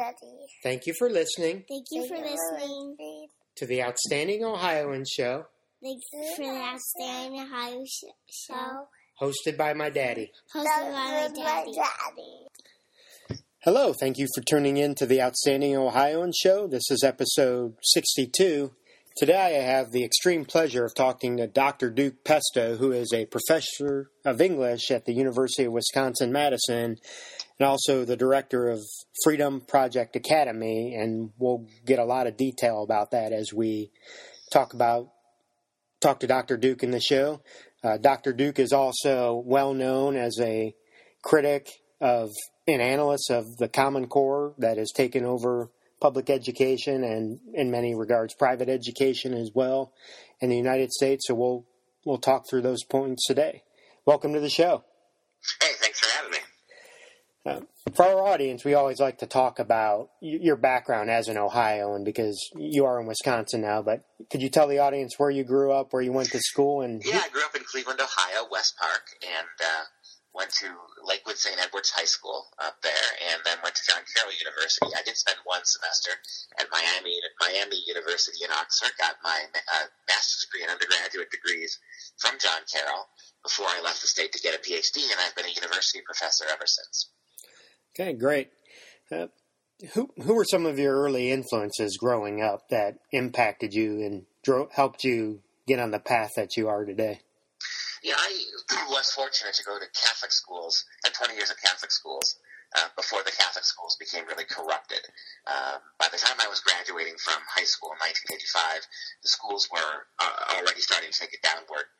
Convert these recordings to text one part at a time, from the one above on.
ready. Thank you for listening Thank you for listening. to the Outstanding Ohioan Show, Thanks for the Outstanding Ohio sh- Show. hosted by my daddy. Hosted by my That's my daddy. daddy. Hello, thank you for tuning in to the Outstanding Ohioan Show. This is episode 62. Today I have the extreme pleasure of talking to Dr. Duke Pesta, who is a professor of English at the University of Wisconsin Madison and also the director of Freedom Project Academy. And we'll get a lot of detail about that as we talk about talk to Dr. Duke in the show. Uh, Dr. Duke is also well known as a critic of an analyst of the Common Core that has taken over public education and, in many regards, private education as well in the United States. So we'll we'll talk through those points today. Welcome to the show. Hey, thanks for having me. For our audience, we always like to talk about your background as an Ohioan because you are in Wisconsin now. But could you tell the audience where you grew up, where you went to school, and Yeah, I grew up in Cleveland, Ohio, West Park, and uh, went to Lakewood St. Edward's High School up there, and then went to John Carroll University. I did spend one semester at Miami Miami University in Oxford. Got my uh, master's degree and undergraduate degrees from John Carroll before I left the state to get a PhD, and I've been a university professor ever since. Okay, great. Uh, who who were some of your early influences growing up that impacted you and dro- helped you get on the path that you are today? Yeah, I was fortunate to go to Catholic schools, and 20 years of Catholic schools, uh, before the Catholic schools became really corrupted. Um, by the time I was graduating from high school in 1985, the schools were uh, already starting to take a downward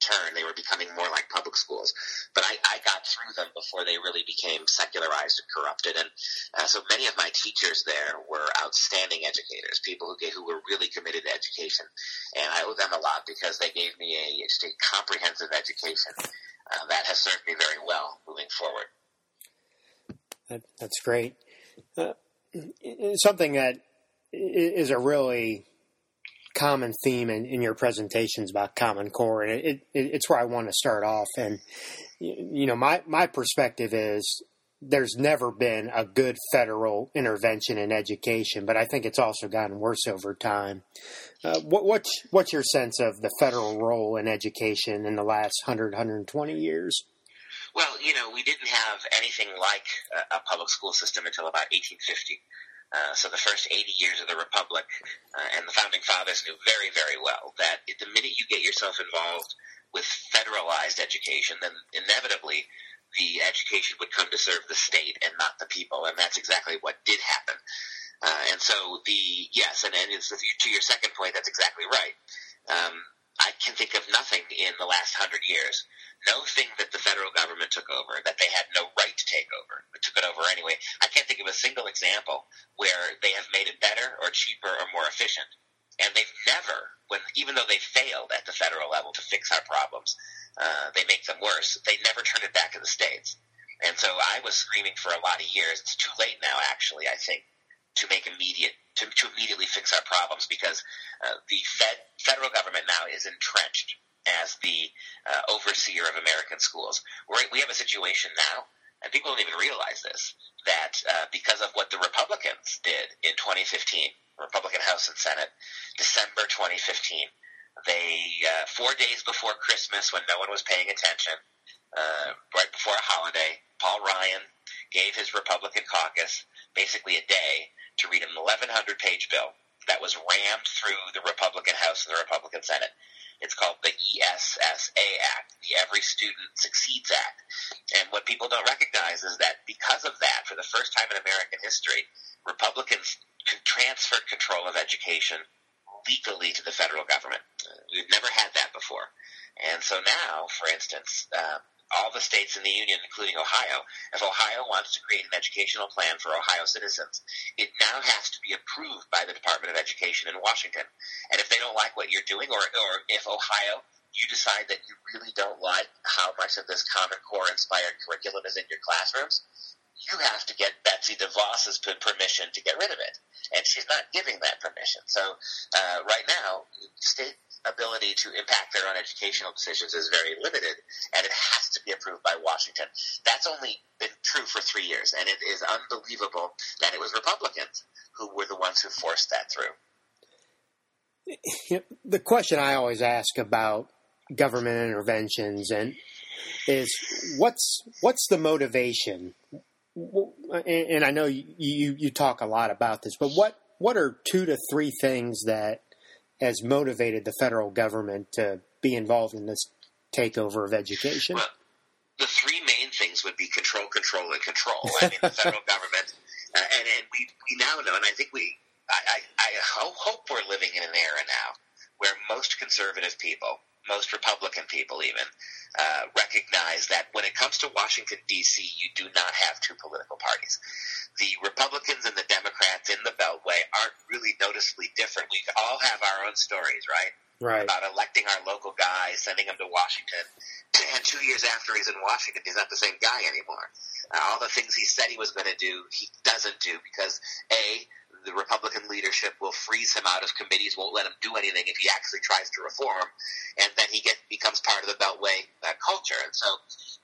turn. They were becoming more like public schools. But I, I got through them before they really became secularized and corrupted. And uh, so many of my teachers there were outstanding educators, people who, who were really committed to education. And I owe them a lot because they gave me a, just a comprehensive education uh, that has served me very well moving forward. That, that's great. Uh, something that is a really common theme in, in your presentations about Common Core, and it, it, it's where I want to start off. And you know, my my perspective is there's never been a good federal intervention in education, but I think it's also gotten worse over time. Uh, what, what's what's your sense of the federal role in education in the last 100, 120 years? Well, you know, we didn't have anything like a, a public school system until about 1850. Uh, so the first 80 years of the republic, uh, and the founding fathers knew very, very well that the minute you get yourself involved with federalized education, then inevitably the education would come to serve the state and not the people, and that's exactly what did happen. Uh, and so the yes, and, and to your second point, that's exactly right. Um, I can think of nothing in the last hundred years, no thing that the federal government took over that they had no right to take over, but took it over anyway. I can't think of a single example where they have made it better or cheaper or more efficient. And they've never, when even though they failed at the federal level to fix our problems, uh, they make them worse. They never turn it back to the states. And so I was screaming for a lot of years. It's too late now, actually. I think to make immediate to, to immediately fix our problems because uh, the Fed, federal government now is entrenched as the uh, overseer of American schools. We're, we have a situation now, and people don't even realize this, that uh, because of what the Republicans did in 2015, Republican House and Senate, December 2015, they uh, four days before Christmas, when no one was paying attention, uh, right before a holiday, Paul Ryan gave his Republican caucus basically a day to read an 1,100 page bill that was rammed through the Republican House and the Republican Senate. It's called the ESSA Act, the Every Student Succeeds Act. And what people don't recognize is that because of that, for the first time in American history, Republicans transferred control of education legally to the federal government. We've never had that before. And so now, for instance, uh, all the states in the union, including Ohio, if Ohio wants to create an educational plan for Ohio citizens, it now has to be approved by the Department of Education in Washington. And if they don't like what you're doing, or, or if Ohio, you decide that you really don't like how much of this Common Core inspired curriculum is in your classrooms, you have to get Betsy DeVos's permission to get rid of it. And she's not giving that permission. So uh, right now, state ability to impact their own educational decisions is very limited, and it has to be approved by Washington. That's only been true for three years, and it is unbelievable that it was Republicans who were the ones who forced that through. The question I always ask about government interventions and is what's what's the motivation and I know you, you talk a lot about this, but what what are two to three things that has motivated the federal government to be involved in this takeover of education? Well, the three main things would be control, control, and control. I mean, the federal government, uh, and, and we we now know, and I think we, I, I, I hope we're living in an era now where most conservative people most Republican people even uh, recognize that when it comes to Washington D.C., you do not have two political parties. The Republicans and the Democrats in the Beltway aren't really noticeably different. We all have our own stories, right? Right. About electing our local guy, sending him to Washington, and two years after he's in Washington, he's not the same guy anymore. Uh, all the things he said he was going to do, he doesn't do because a the Republican leadership will freeze him out of committees, won't let him do anything if he actually tries to reform, and then he get, becomes part of the Beltway uh, culture. And so,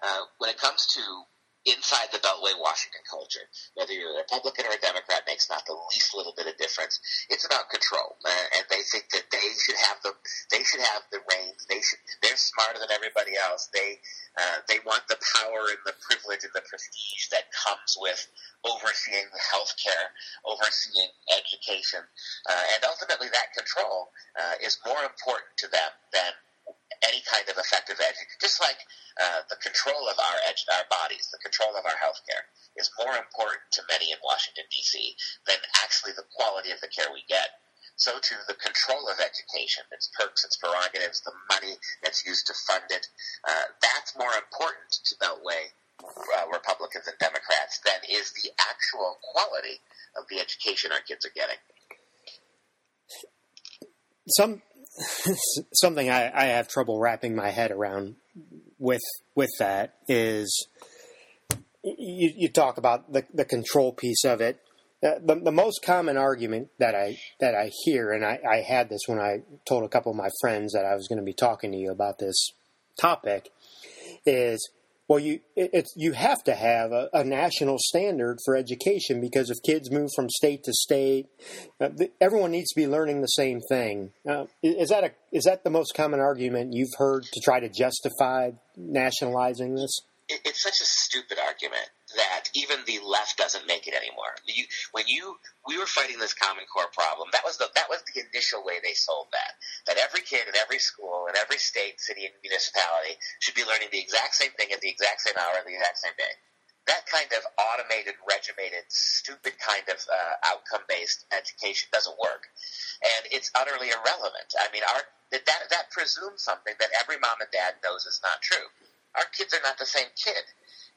uh, when it comes to inside the Beltway Washington culture, whether you're a Republican or a Democrat makes not the least little bit of difference. It's about control, uh, and they think that they should have the they should have the reins. They should they're smarter than everybody else. They uh, they want the power and the privilege and the prestige that comes with overseeing health care, overseeing education, uh, and ultimately that control uh, is more important to them than any kind of effective education. Just like uh, the control of our edu- our bodies, the control of our health care is more important to many in Washington D.C. than actually the quality of the care we get. So too, the control of education, its perks, its prerogatives, the money that's used to fund it, uh, that's more important to Beltway uh, Republicans and Democrats than is the actual quality of the education our kids are getting. Some something I, I have trouble wrapping my head around with with that is you, you talk about the, the control piece of it. Uh, the, the most common argument that I that I hear, and I, I had this when I told a couple of my friends that I was going to be talking to you about this topic, is well, you it, you have to have a, a, national standard for education because if kids move from state to state, uh, everyone needs to be learning the same thing. Uh, is that a is that the most common argument you've heard to try to justify nationalizing this? It, it's such a stupid argument that even the left doesn't make it anymore. You, when you we were fighting this Common Core problem, that was the that was the initial way they sold that. That every kid in every school in every state, city, and municipality should be learning the exact same thing at the exact same hour, the exact same day. That kind of automated, regimented, stupid kind of uh, outcome-based education doesn't work, and it's utterly irrelevant. I mean, our that that presumes something that every mom and dad knows is not true. Our kids are not the same kid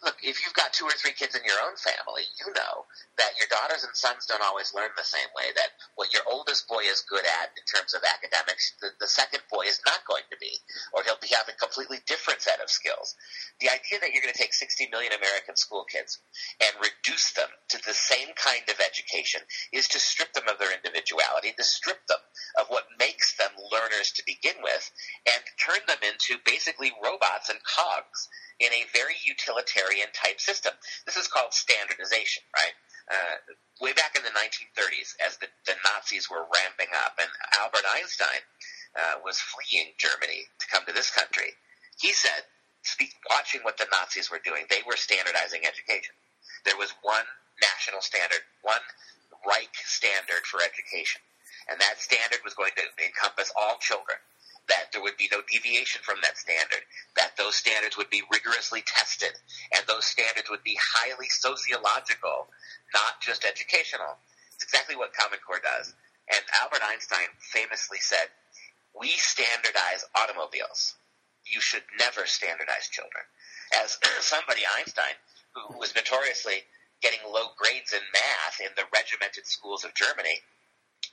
look, if you've got two or three kids in your own family, you know that your daughters and sons don't always learn the same way. That what your oldest boy is good at in terms of academics, the, the second boy is not going to be, or he'll be having a completely different set of skills. The idea that you're going to take 60 million American school kids and reduce them to the same kind of education is to strip them of their individuality, to strip them of what makes them learners to begin with, and turn them into basically robots and cogs in a very utilitarian type system. This is called standardization, right? Uh, way back in the 1930s, as the, the Nazis were ramping up, and Albert Einstein uh, was fleeing Germany to come to this country, he said, speak, watching what the Nazis were doing, they were standardizing education. There was one national standard, one Reich standard for education. And that standard was going to encompass all children that there would be no deviation from that standard, that those standards would be rigorously tested, and those standards would be highly sociological, not just educational. It's exactly what Common Core does. And Albert Einstein famously said, We standardize automobiles. You should never standardize children. As somebody, Einstein, who was notoriously getting low grades in math in the regimented schools of Germany,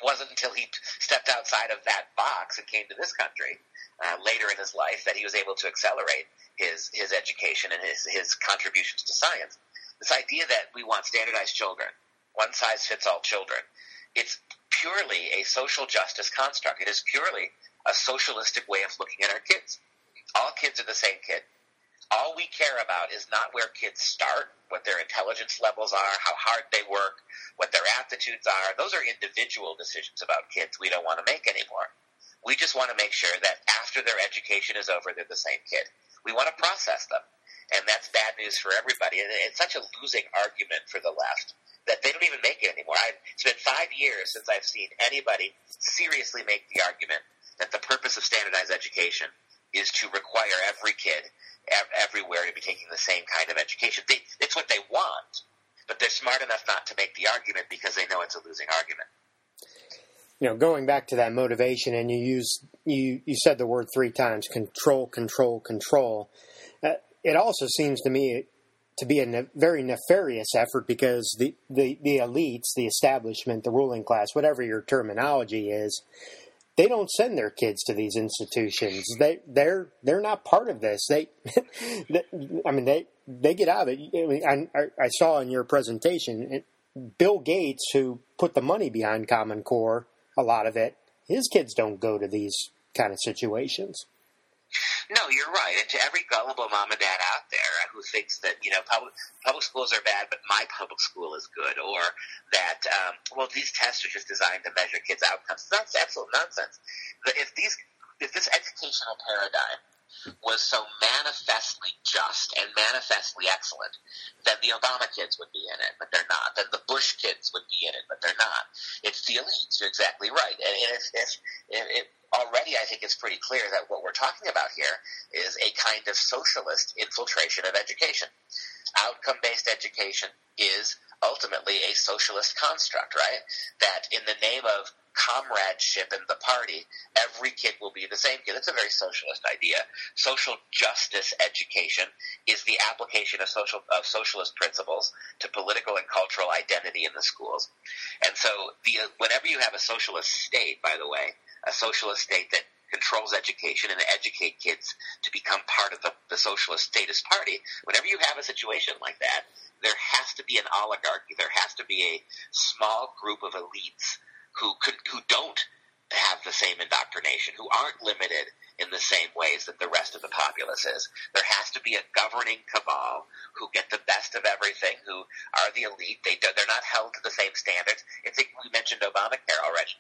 wasn't until he stepped outside of that box and came to this country uh, later in his life that he was able to accelerate his his education and his his contributions to science. This idea that we want standardized children, one size fits all children, it's purely a social justice construct. It is purely a socialistic way of looking at our kids. All kids are the same kid. All we care about is not where kids start, what their intelligence levels are, how hard they work, what their aptitudes are. Those are individual decisions about kids we don't want to make anymore. We just want to make sure that after their education is over, they're the same kid. We want to process them. And that's bad news for everybody. And it's such a losing argument for the left that they don't even make it anymore. I, it's been five years since I've seen anybody seriously make the argument that the purpose of standardized education is to require every kid everywhere to be taking the same kind of education. They, it's what they want, but they're smart enough not to make the argument because they know it's a losing argument. You know, going back to that motivation, and you use you you said the word three times: control, control, control. Uh, it also seems to me to be a ne- very nefarious effort because the, the, the elites, the establishment, the ruling class, whatever your terminology is, they don't send their kids to these institutions. They they're they're not part of this. They, I mean they they get out of it. I, mean, I, I saw in your presentation, Bill Gates, who put the money behind Common Core, a lot of it. His kids don't go to these kind of situations. No, you're right. And to every gullible mom and dad out there who thinks that you know public public schools are bad, but my public school is good, or that um, well these tests are just designed to measure kids' outcomes. That's absolute nonsense. If these if this educational paradigm was so manifestly just and manifestly excellent, then the Obama kids would be in it, but they're not. Then the Bush kids would be in it, but they're not. It's the elites. You're exactly right. And if, if, if, if already I think it's pretty clear that what we're talking about here is a kind of socialist infiltration of education. Outcome based education is ultimately a socialist construct, right? That in the name of comradeship in the party, every kid will be the same kid. That's a very socialist idea. Social justice education is the application of social of socialist principles to political and cultural identity in the schools. And so, the, whenever you have a socialist state, by the way, a socialist state that controls education and educate kids to become part of the, the socialist statist party, whenever you have a situation like that, there has to be an oligarchy. There has to be a small group of elites who could, who don't have the same indoctrination, who aren't limited in the same ways that the rest of the populace is. There has to be a governing cabal who get the best of everything, who are the elite. They they're not held to the same standards. I think we mentioned Obamacare already.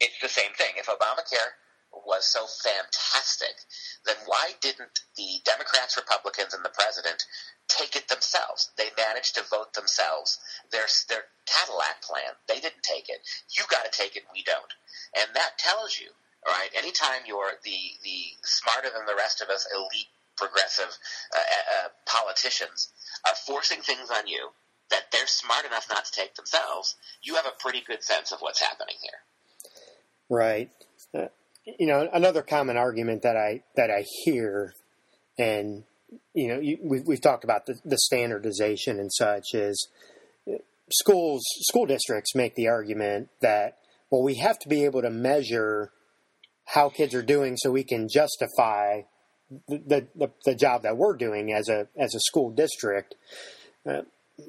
It's the same thing. If Obamacare was so fantastic, then why didn't the Democrats, Republicans, and the president take it themselves? They managed to vote themselves. Their their Cadillac plan, they didn't take it. You got to take it. We don't, and that tells you, all right. Anytime you're the the smarter than the rest of us, elite progressive uh, uh, politicians are forcing things on you that they're smart enough not to take themselves, you have a pretty good sense of what's happening here. Right. You know, another common argument that I that I hear, and you know, you, we, we've talked about the, the standardization and such is uh, schools school districts make the argument that well we have to be able to measure how kids are doing so we can justify the the, the job that we're doing as a as a school district. Uh,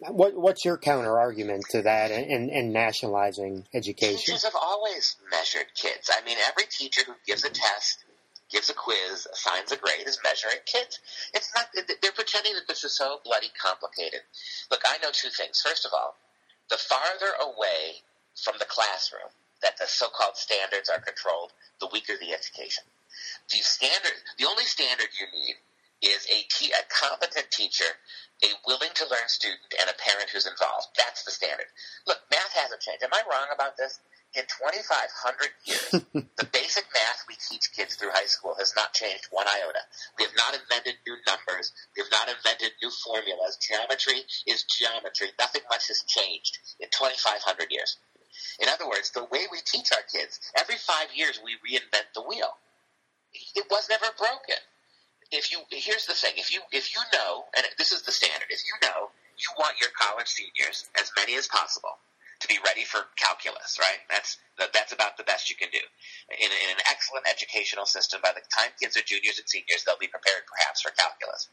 what, what's your counter argument to that and, and, nationalizing education? Teachers have always measured kids. I mean, every teacher who gives a test, gives a quiz, assigns a grade is measuring kids. It's not, they're pretending that this is so bloody complicated. Look, I know two things. First of all, the farther away from the classroom that the so-called standards are controlled, the weaker the education. The standard, the only standard you need is a, te- a competent teacher, a willing to learn student, and a parent who's involved. That's the standard. Look, math hasn't changed. Am I wrong about this? In 2,500 years, the basic math we teach kids through high school has not changed one iota. We have not invented new numbers. We have not invented new formulas. Geometry is geometry. Nothing much has changed in 2,500 years. In other words, the way we teach our kids, every five years we reinvent the wheel. It was never broken if you here's the thing, if you if you know, and this is the standard, if you know you want your college seniors, as many as possible, to be ready for calculus, right? That's that's about the best you can do. In, in an excellent educational system, by the time kids are juniors and seniors, they'll be prepared perhaps for calculus.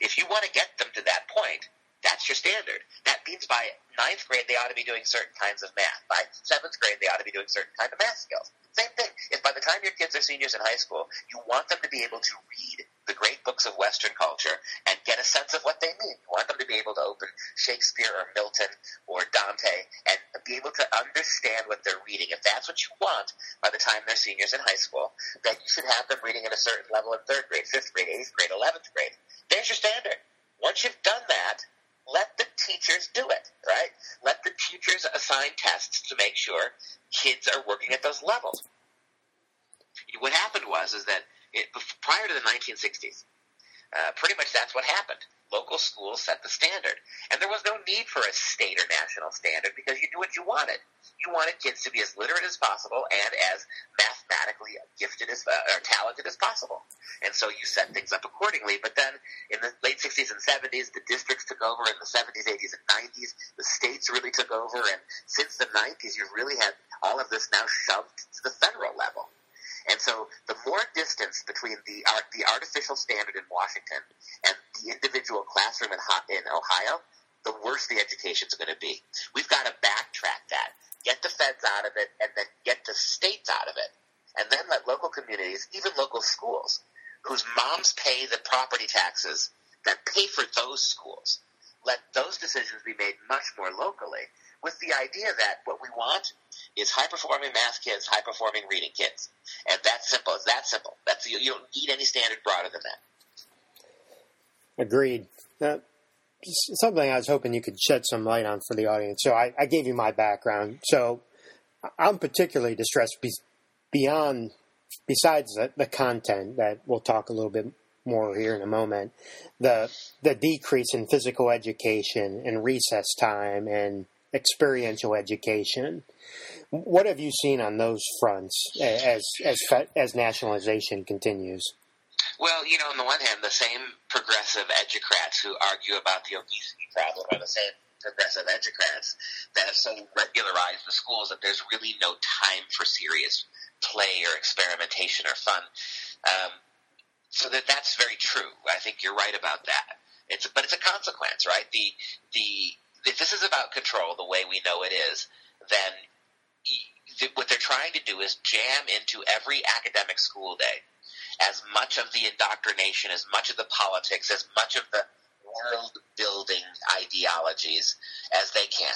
If you want to get them to that point, That's your standard. That means by ninth grade they ought to be doing certain kinds of math. By seventh grade they ought to be doing certain kind of math skills. Same thing. If by the time your kids are seniors in high school, you want them to be able to read the great books of Western culture and get a sense of what they mean. You want them to be able to open Shakespeare or Milton or Dante and be able to understand what they're reading. If that's what you want by the time they're seniors in high school, then you should have them reading at a certain level in third grade, fifth grade, eighth grade, eleventh grade. There's your standard. Once you've done that, let the teachers do it, right? Let the teachers assign tests to make sure kids are working at those levels. What happened was is that it, prior to the 1960s, uh, pretty much that's what happened. Local schools set the standard, and there was no need for a state or national standard because you knew what you wanted. You wanted kids to be as literate as possible and as mathematically gifted as uh, or talented as possible, and so you set things up accordingly. But then in the late 60s and 70s, the districts took over. In the 70s, 80s, and 90s, the states really took over, and since the 90s, you've really had all of this now shoved to the federal level. And so the more distance between the art, the artificial standard in Washington and the individual classroom in, in Ohio, the worse the education is going to be. We've got to backtrack that, get the feds out of it, and then get the states out of it. And then let local communities, even local schools, whose moms pay the property taxes that pay for those schools, let those decisions be made much more locally with the idea that what we want is high performing math kids, high performing reading kids, and that's simple. It's that simple. That's you, you don't need any standard broader than that. Agreed. Uh, something I was hoping you could shed some light on for the audience. So I, I gave you my background. So I'm particularly distressed be, beyond, besides the, the content that we'll talk a little bit more here in a moment. The the decrease in physical education and recess time and experiential education. What have you seen on those fronts as as as nationalization continues? Well, you know, on the one hand, the same progressive educrats who argue about the obesity problem are the same progressive educrats that have so regularized the schools that there's really no time for serious play or experimentation or fun. Um, so that that's very true. I think you're right about that. It's but it's a consequence, right? The the if this is about control the way we know it is, then what they're trying to do is jam into every academic school day as much of the indoctrination, as much of the politics, as much of the world building ideologies as they can.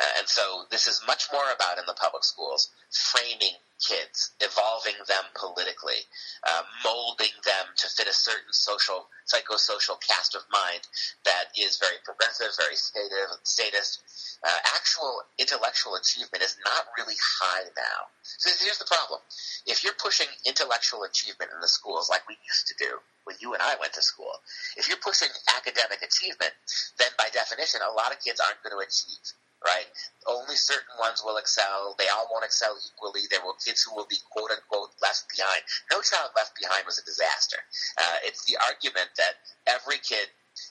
Uh, and so this is much more about in the public schools framing kids, evolving them politically, uh, molding them to fit a certain social, psychosocial cast of mind that is very progressive, very statist. Uh, actual intellectual achievement is not really high now. So here's the problem. If you're pushing intellectual achievement in the schools like we used to do when you and I went to school, if you're pushing academic achievement, then by definition, a lot of kids aren't going to achieve right? Only certain ones will excel. They all won't excel equally. There will kids who will be quote unquote left behind. No Child Left Behind was a disaster. Uh, it's the argument that every kid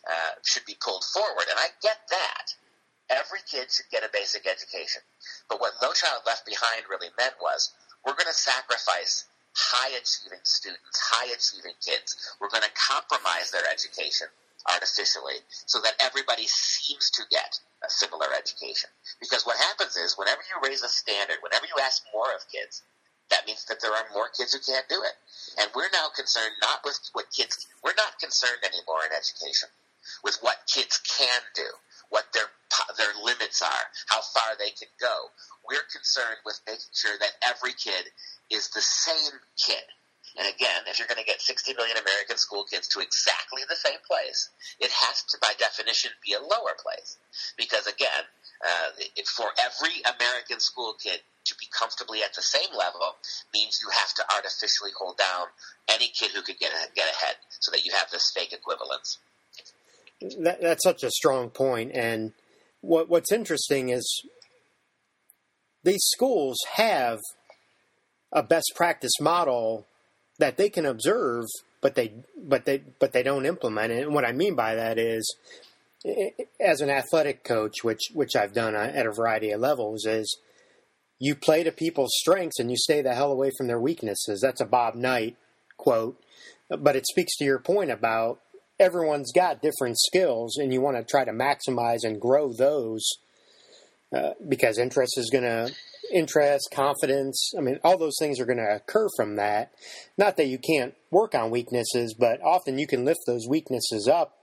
uh, should be pulled forward, and I get that. Every kid should get a basic education. But what No Child Left Behind really meant was we're going to sacrifice high achieving students, high achieving kids. We're going to compromise their education artificially so that everybody seems to get a similar education. Because what happens is, whenever you raise a standard, whenever you ask more of kids, that means that there are more kids who can't do it. And we're now concerned not with what kids, we're not concerned anymore in education with what kids can do, what their their limits are, how far they can go. We're concerned with making sure that every kid is the same kid and again, if you're going to get 60 million American school kids to exactly the same place, it has to, by definition, be a lower place. Because again, uh, it, for every American school kid to be comfortably at the same level means you have to artificially hold down any kid who could get get ahead, so that you have this fake equivalence. That, that's such a strong point. and what what's interesting is these schools have a best practice model that they can observe, but they but they but they don't implement it. And what I mean by that is, as an athletic coach, which which I've done at a variety of levels, is you play to people's strengths and you stay the hell away from their weaknesses. That's a Bob Knight quote, but it speaks to your point about everyone's got different skills, and you want to try to maximize and grow those uh, because interest is going to interest, confidence. I mean, all those things are going to occur from that. Not that you can't work on weaknesses, but often you can lift those weaknesses up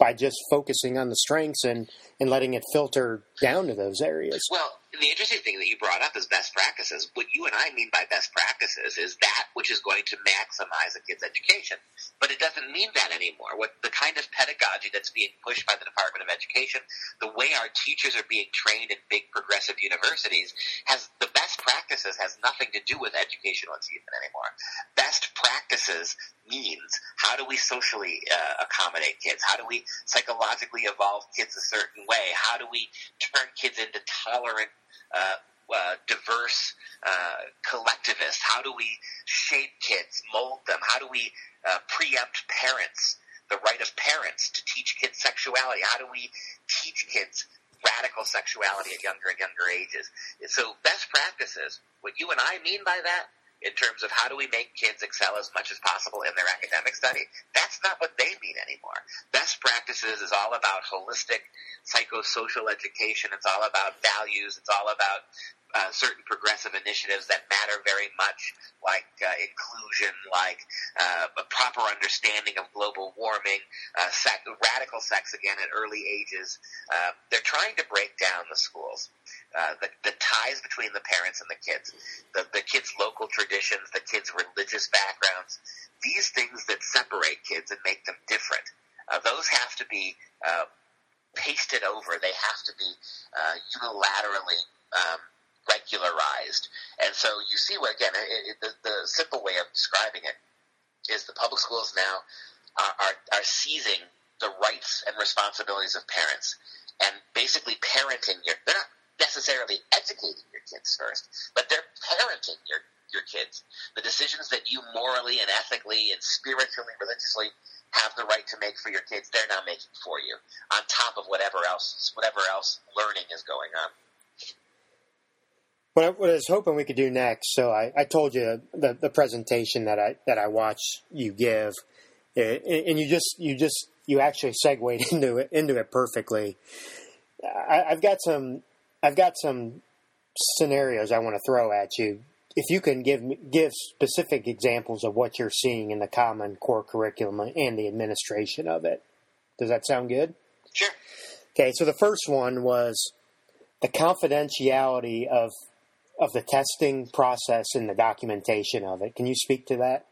by just focusing on the strengths and, and letting it filter down to those areas. Well, the interesting thing that you brought up is best practices. What you and I mean by best practices is that which is going to maximize a kid's education. But it doesn't mean that anymore. What the kind of pedagogy that's being pushed by the Department of Education, the way our teachers are being trained in big progressive universities, has the practices has nothing to do with educational achievement anymore. Best practices means how do we socially uh, accommodate kids? How do we psychologically evolve kids a certain way? How do we turn kids into tolerant uh, uh, diverse uh, collectivists? How do we shape kids, mold them? How do we uh, preempt parents, the right of parents to teach kids sexuality? How do we teach kids radical sexuality at younger and younger ages? So, best practices. What you and I mean by that in terms of how do we make kids excel as much as possible in their academic study. That's not what they mean anymore. Best practices is all about holistic psychosocial education. It's all about values. It's all about uh, certain progressive initiatives that matter very much, like uh, inclusion, like uh, a proper understanding of global warming, uh, radical sex again at early ages. Uh, they're trying to break down the schools, uh, the, the ties between the parents and the kids, the, the kids' local traditions, the kids' religious backgrounds, these things that separate kids and make them different. Uh, those have to be uh, pasted over. They have to be uh, unilaterally um, regularized. And so you see what again it, it, the, the simple way of describing it is the public schools now are, are, are seizing the rights and responsibilities of parents and basically parenting your they're not necessarily educating your kids first, but they're parenting your your kids. The decisions that you morally and ethically and spiritually, religiously have the right to make for your kids, they're now making for you, on top of whatever else whatever else learning is going on. What I, what I was hoping we could do next, so I, I told you the, the presentation that I that I watched you give, and, and you just you just you actually segued into it into it perfectly. I, I've got some I've got some scenarios I want to throw at you. If you can give give specific examples of what you're seeing in the Common Core curriculum and the administration of it, does that sound good? Sure. Okay, so the first one was the confidentiality of of the testing process and the documentation of it. Can you speak to that?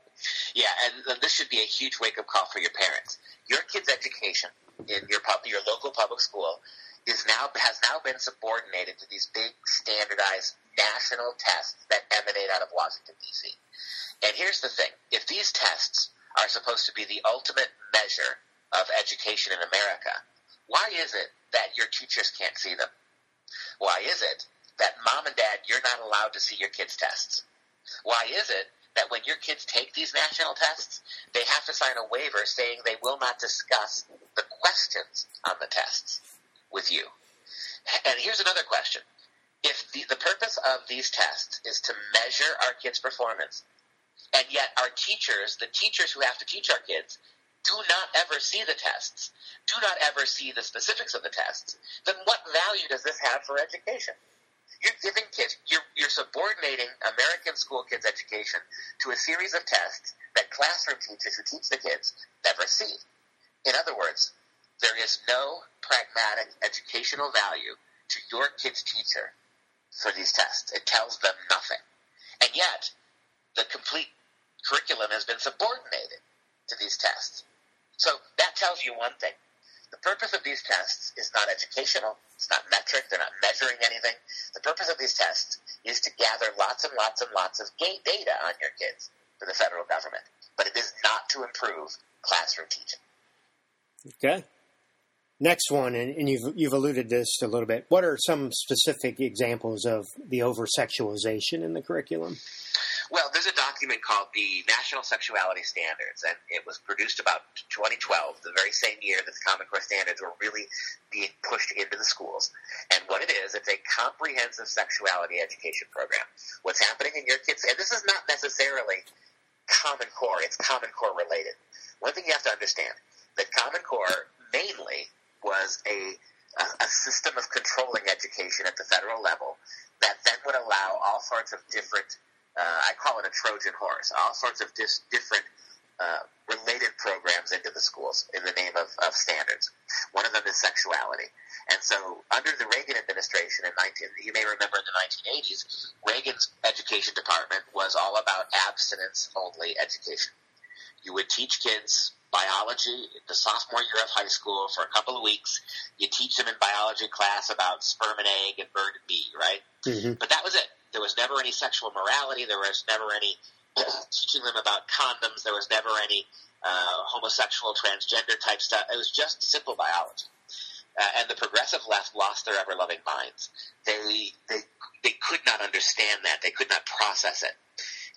Yeah, and this should be a huge wake up call for your parents. Your kid's education in your pub, your local public school is now has now been subordinated to these big standardized national tests that emanate out of Washington D.C. And here's the thing: if these tests are supposed to be the ultimate measure of education in America, why is it that your teachers can't see them? Why is it that mom and dad, you're not allowed to see your kids' tests? Why is it that when your kids take these national tests, they have to sign a waiver saying they will not discuss the questions on the tests with you? And here's another question. If the, the purpose of these tests is to measure our kids' performance, and yet our teachers, the teachers who have to teach our kids, do not ever see the tests, do not ever see the specifics of the tests, then what value does this have for education? You're giving kids, you're, you're subordinating American school kids' education to a series of tests that classroom teachers who teach the kids never see. In other words, there is no pragmatic educational value to your kid's teacher for these tests. It tells them nothing. And yet, the complete curriculum has been subordinated to these tests. So that tells you one thing. The purpose of these tests is not educational. It's not metric. They're not measuring anything. The purpose of these tests is to gather lots and lots and lots of data on your kids for the federal government. But it is not to improve classroom teaching. Okay. Next one, and, and you've you've alluded to this a little bit. What are some specific examples of the over sexualization in the curriculum? Well, there's a document called the National Sexuality Standards, and it was produced about 2012, the very same year that the Common Core Standards were really being pushed into the schools. And what it is, it's a comprehensive sexuality education program. What's happening in your kids, and this is not necessarily Common Core, it's Common Core related. One thing you have to understand that Common Core mainly was a, a, system of controlling education at the federal level that then would allow all sorts of different, uh, I call it a Trojan horse, all sorts of dis- different uh, related programs into the schools in the name of, of standards. One of them is sexuality. And so, under the Reagan administration in 19, you may remember in the 1980s, Reagan's education department was all about abstinence only education. You would teach kids biology the sophomore year of high school for a couple of weeks. You teach them in biology class about sperm and egg and bird and bee, right? Mm-hmm. But that was it. There was never any sexual morality. There was never any teaching them about condoms. There was never any uh, homosexual, transgender type stuff. It was just simple biology. Uh, and the progressive left lost their ever loving minds. They, they, they could not understand that. They could not process it.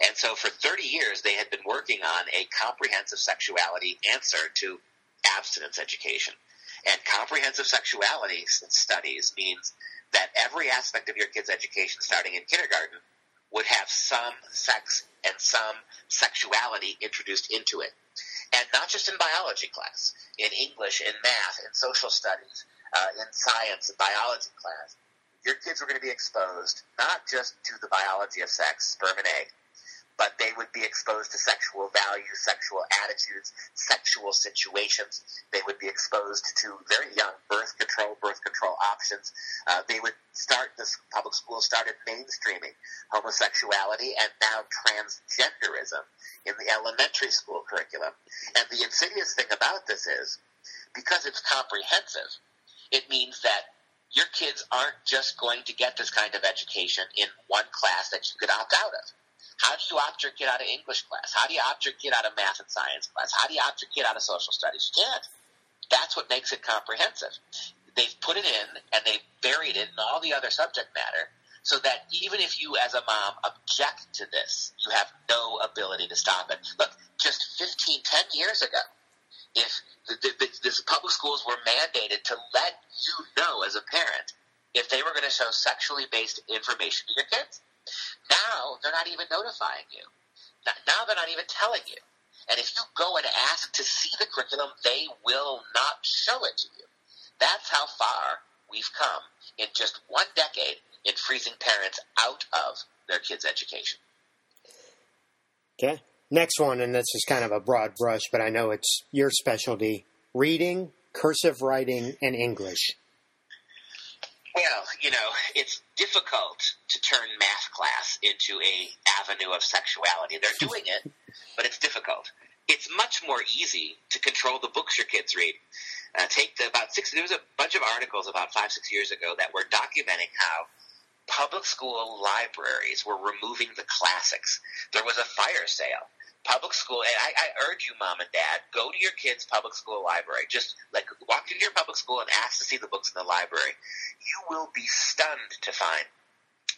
And so for 30 years, they had been working on a comprehensive sexuality answer to abstinence education. And comprehensive sexuality studies means that every aspect of your kid's education, starting in kindergarten, would have some sex and some sexuality introduced into it. And not just in biology class, in English, in math, in social studies, uh, in science, in biology class. Your kids were going to be exposed not just to the biology of sex, sperm and egg, but they would be exposed to sexual values, sexual attitudes, sexual situations. They would be exposed to very young birth control, birth control options. Uh, they would start, this public schools started mainstreaming homosexuality and now transgenderism in the elementary school curriculum. And the insidious thing about this is, because it's comprehensive, it means that your kids aren't just going to get this kind of education in one class that you could opt out of. How do you opt your kid out of English class? How do you opt your kid out of math and science class? How do you opt your kid out of social studies? You can't. That's what makes it comprehensive. They've put it in and they've buried it in all the other subject matter so that even if you as a mom object to this, you have no ability to stop it. Look, just 15, 10 years ago, if the, the, the, public schools were mandated to let you know as a parent if they were going to show sexually based information to your kids, now they're not even notifying you. Now they're not even telling you. And if you go and ask to see the curriculum, they will not show it to you. That's how far we've come in just one decade in freezing parents out of their kids' education. Okay. Next one, and this is kind of a broad brush, but I know it's your specialty reading, cursive writing, and English. Well, you know, it's difficult to turn math class into a avenue of sexuality. They're doing it, but it's difficult. It's much more easy to control the books your kids read. Uh, take the about six. There was a bunch of articles about five, six years ago that were documenting how public school libraries were removing the classics. There was a fire sale public school, and I, I urge you, mom and dad, go to your kid's public school library. Just like walk into your public school and ask to see the books in the library. You will be stunned to find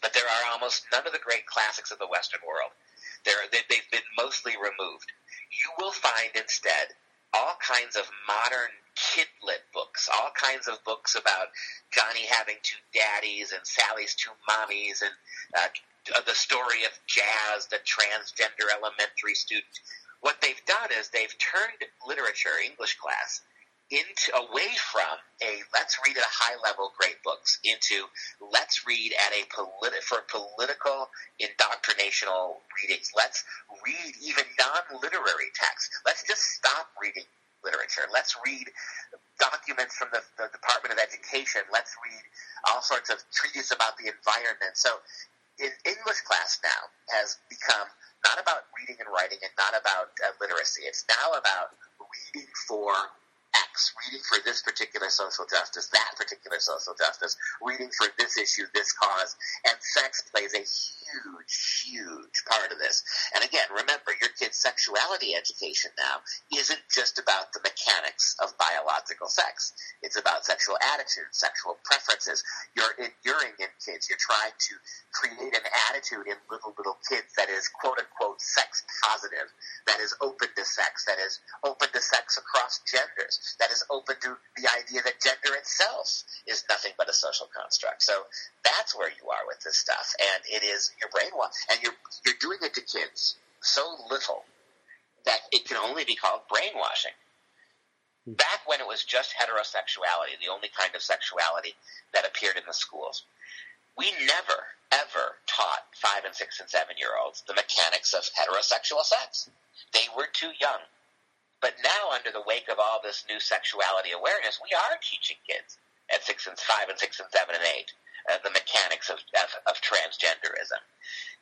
that there are almost none of the great classics of the Western world. They're, they, they've been mostly removed. You will find instead all kinds of modern kidlit books, all kinds of books about Johnny having two daddies and Sally's two mommies and uh, uh, the story of Jazz, the transgender elementary student. What they've done is they've turned literature, English class, into away from a let's read at a high level great books into let's read at a politi- for political indoctrinational readings. Let's read even non-literary texts. Let's just stop reading literature. Let's read documents from the, the Department of Education. Let's read all sorts of treatises about the environment. So in English class now has become not about reading and writing and not about uh, literacy. It's now about reading for X, reading for this particular social justice, that particular social justice, reading for this issue, this cause, and sex plays a huge, huge part of this. And again, remember, your kid's sexuality education now isn't just about the mechanics of biological sex. It's about sexual attitudes, sexual preferences. You're enduring in kids. You're trying to create an attitude in little, little kids that is quote unquote sex positive, that is open to sex, that is open to sex across genders, that is open to the idea that gender itself is nothing but a social construct. So that's where you are with this stuff. And it is your brainwash, and you're you're doing it to kids so little that it can only be called brainwashing. Hmm. back when it was just heterosexuality, the only kind of sexuality that appeared in the schools, we never, ever taught five and six and seven year olds the mechanics of heterosexual sex. They were too young. But now, under the wake of all this new sexuality awareness, we are teaching kids at six and five and six and seven and eight uh, the mechanics of, of, of transgenderism.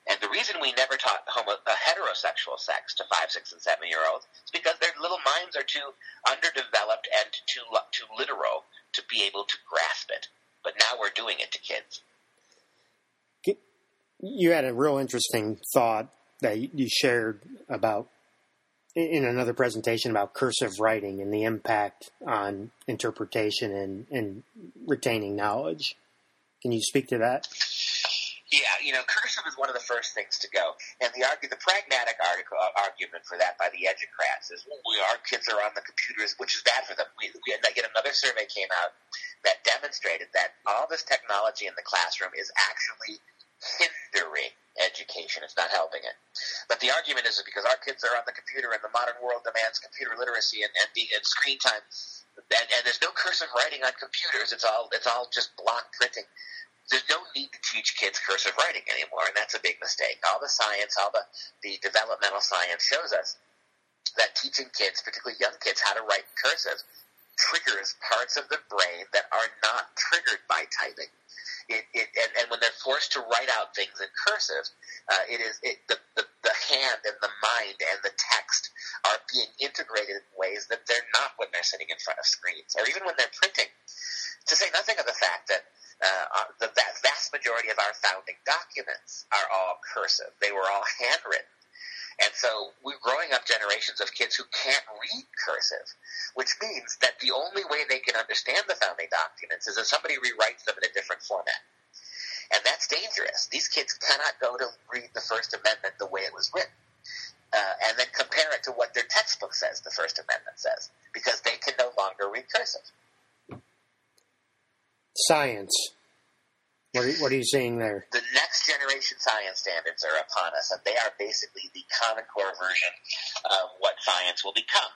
And the reason we never taught homo, uh, heterosexual sex to five, six, and seven year olds is because their little minds are too underdeveloped and too too literal to be able to grasp it. But now we're doing it to kids. You had a real interesting thought that you shared about in another presentation about cursive writing and the impact on interpretation and, and retaining knowledge. Can you speak to that? Yeah, you know, cursive is one of the first things to go, and the argue, the pragmatic article, uh, argument for that by the educrats is, well, we, our kids are on the computers, which is bad for them. We, we yet another survey came out that demonstrated that all this technology in the classroom is actually hindering education. It's not helping it. But the argument is because our kids are on the computer and the modern world demands computer literacy and, and, the, and screen time, and, and there's no cursive writing on computers. It's all it's all just block printing there's no need to teach kids cursive writing anymore, and that's a big mistake. All the science, all the, the developmental science shows us that teaching kids, particularly young kids, how to write cursive triggers parts of the brain that are not triggered by typing. It, it, and, and when they're forced to write out things in cursive, uh, it is it, the, the, the hand and the mind and the text are being integrated in ways that they're not when they're sitting in front of screens, or even when they're printing. To say nothing of the fact that uh, the vast majority of our founding documents are all cursive. They were all handwritten. And so we're growing up generations of kids who can't read cursive, which means that the only way they can understand the founding documents is if somebody rewrites them in a different format. And that's dangerous. These kids cannot go to read the First Amendment the way it was written. Uh, and then compare it to what their textbook says the First Amendment says, because they can no longer read cursive science. What are, what are you seeing there? The next generation science standards are upon us, and they are basically the Common Core version of what science will become.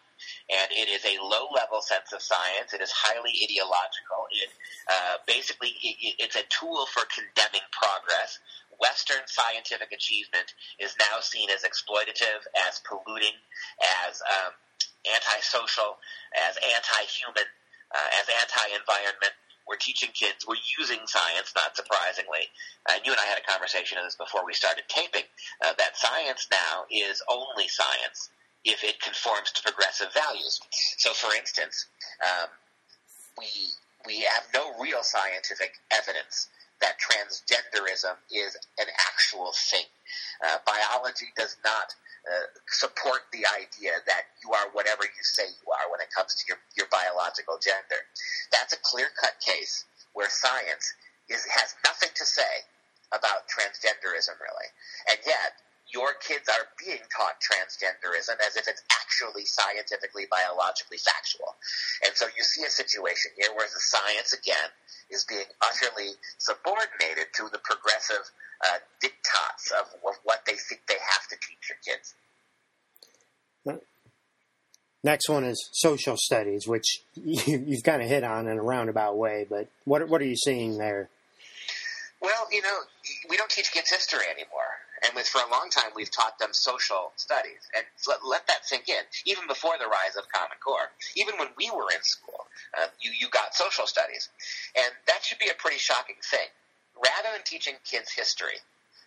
And it is a low level sense of science. It is highly ideological. It uh, basically it, it's a tool for condemning progress. Western scientific achievement is now seen as exploitative, as polluting, as um, antisocial, as anti-human, uh, as anti-environment we're teaching kids, we're using science, not surprisingly. And you and I had a conversation of this before we started taping, uh, that science now is only science if it conforms to progressive values. So, for instance, um, we we have no real scientific evidence that transgenderism is an actual thing. Uh, biology does not support the idea that you are whatever you say you are when it comes to your, your biological gender. That's a clear cut case where science is, has nothing to say about transgenderism, really. And yet, your kids are being taught transgenderism as if it's actually scientifically, biologically factual. And so you see a situation here where the science, again, is being utterly subordinated to the progressive uh, diktats of, of what they think they have to teach your kids. Next one is social studies, which you, have kind of hit on in a roundabout way. But what what are you seeing there? Well, you know, we don't teach kids history anymore, and with, for a long time we've taught them social studies. And let, let that sink in. Even before the rise of Common Core, even when we were in school, uh, you you got social studies, and that should be a pretty shocking thing rather than teaching kids history,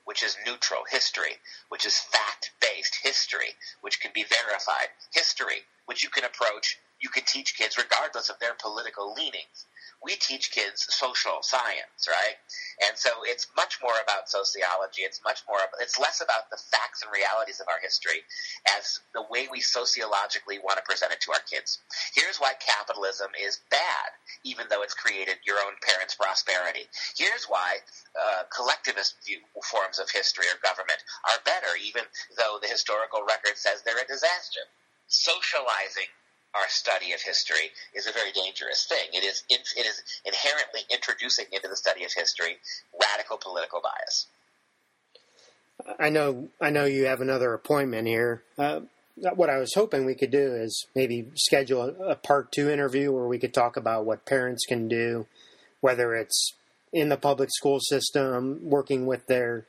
which is neutral history, which is fact based history, which can be verified history, which you can approach, you can teach kids regardless of their political leanings we teach kids social science, right? And so it's much more about sociology. It's much more, it's less about the facts and realities of our history as the way we sociologically want to present it to our kids. Here's why capitalism is bad, even though it's created your own parents' prosperity. Here's why uh, collectivist view, forms of history or government are better, even though the historical record says they're a disaster. Socializing our study of history is a very dangerous thing. It is it is inherently introducing into the study of history radical political bias. I know I know you have another appointment here. Uh, what I was hoping we could do is maybe schedule a, a part two interview where we could talk about what parents can do, whether it's in the public school system, working with their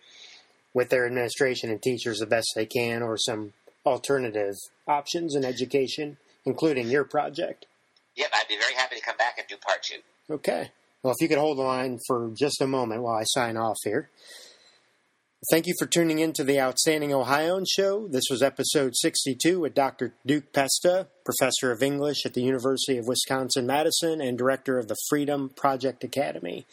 with their administration and teachers the best they can, or some alternative options in education, including your project. Yep, I'd be very happy to come back and do part two. Okay. Well, if you could hold the line for just a moment while I sign off here. Thank you for tuning in to the Outstanding Ohioan Show. This was episode 62 with Dr. Duke Pesta, professor of English at the University of Wisconsin Madison and director of the Freedom Project Academy.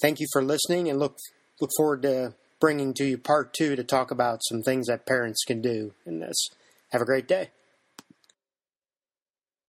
Thank you for listening and look look forward to bringing to you part 2 to talk about some things that parents can do in this. Have a great day.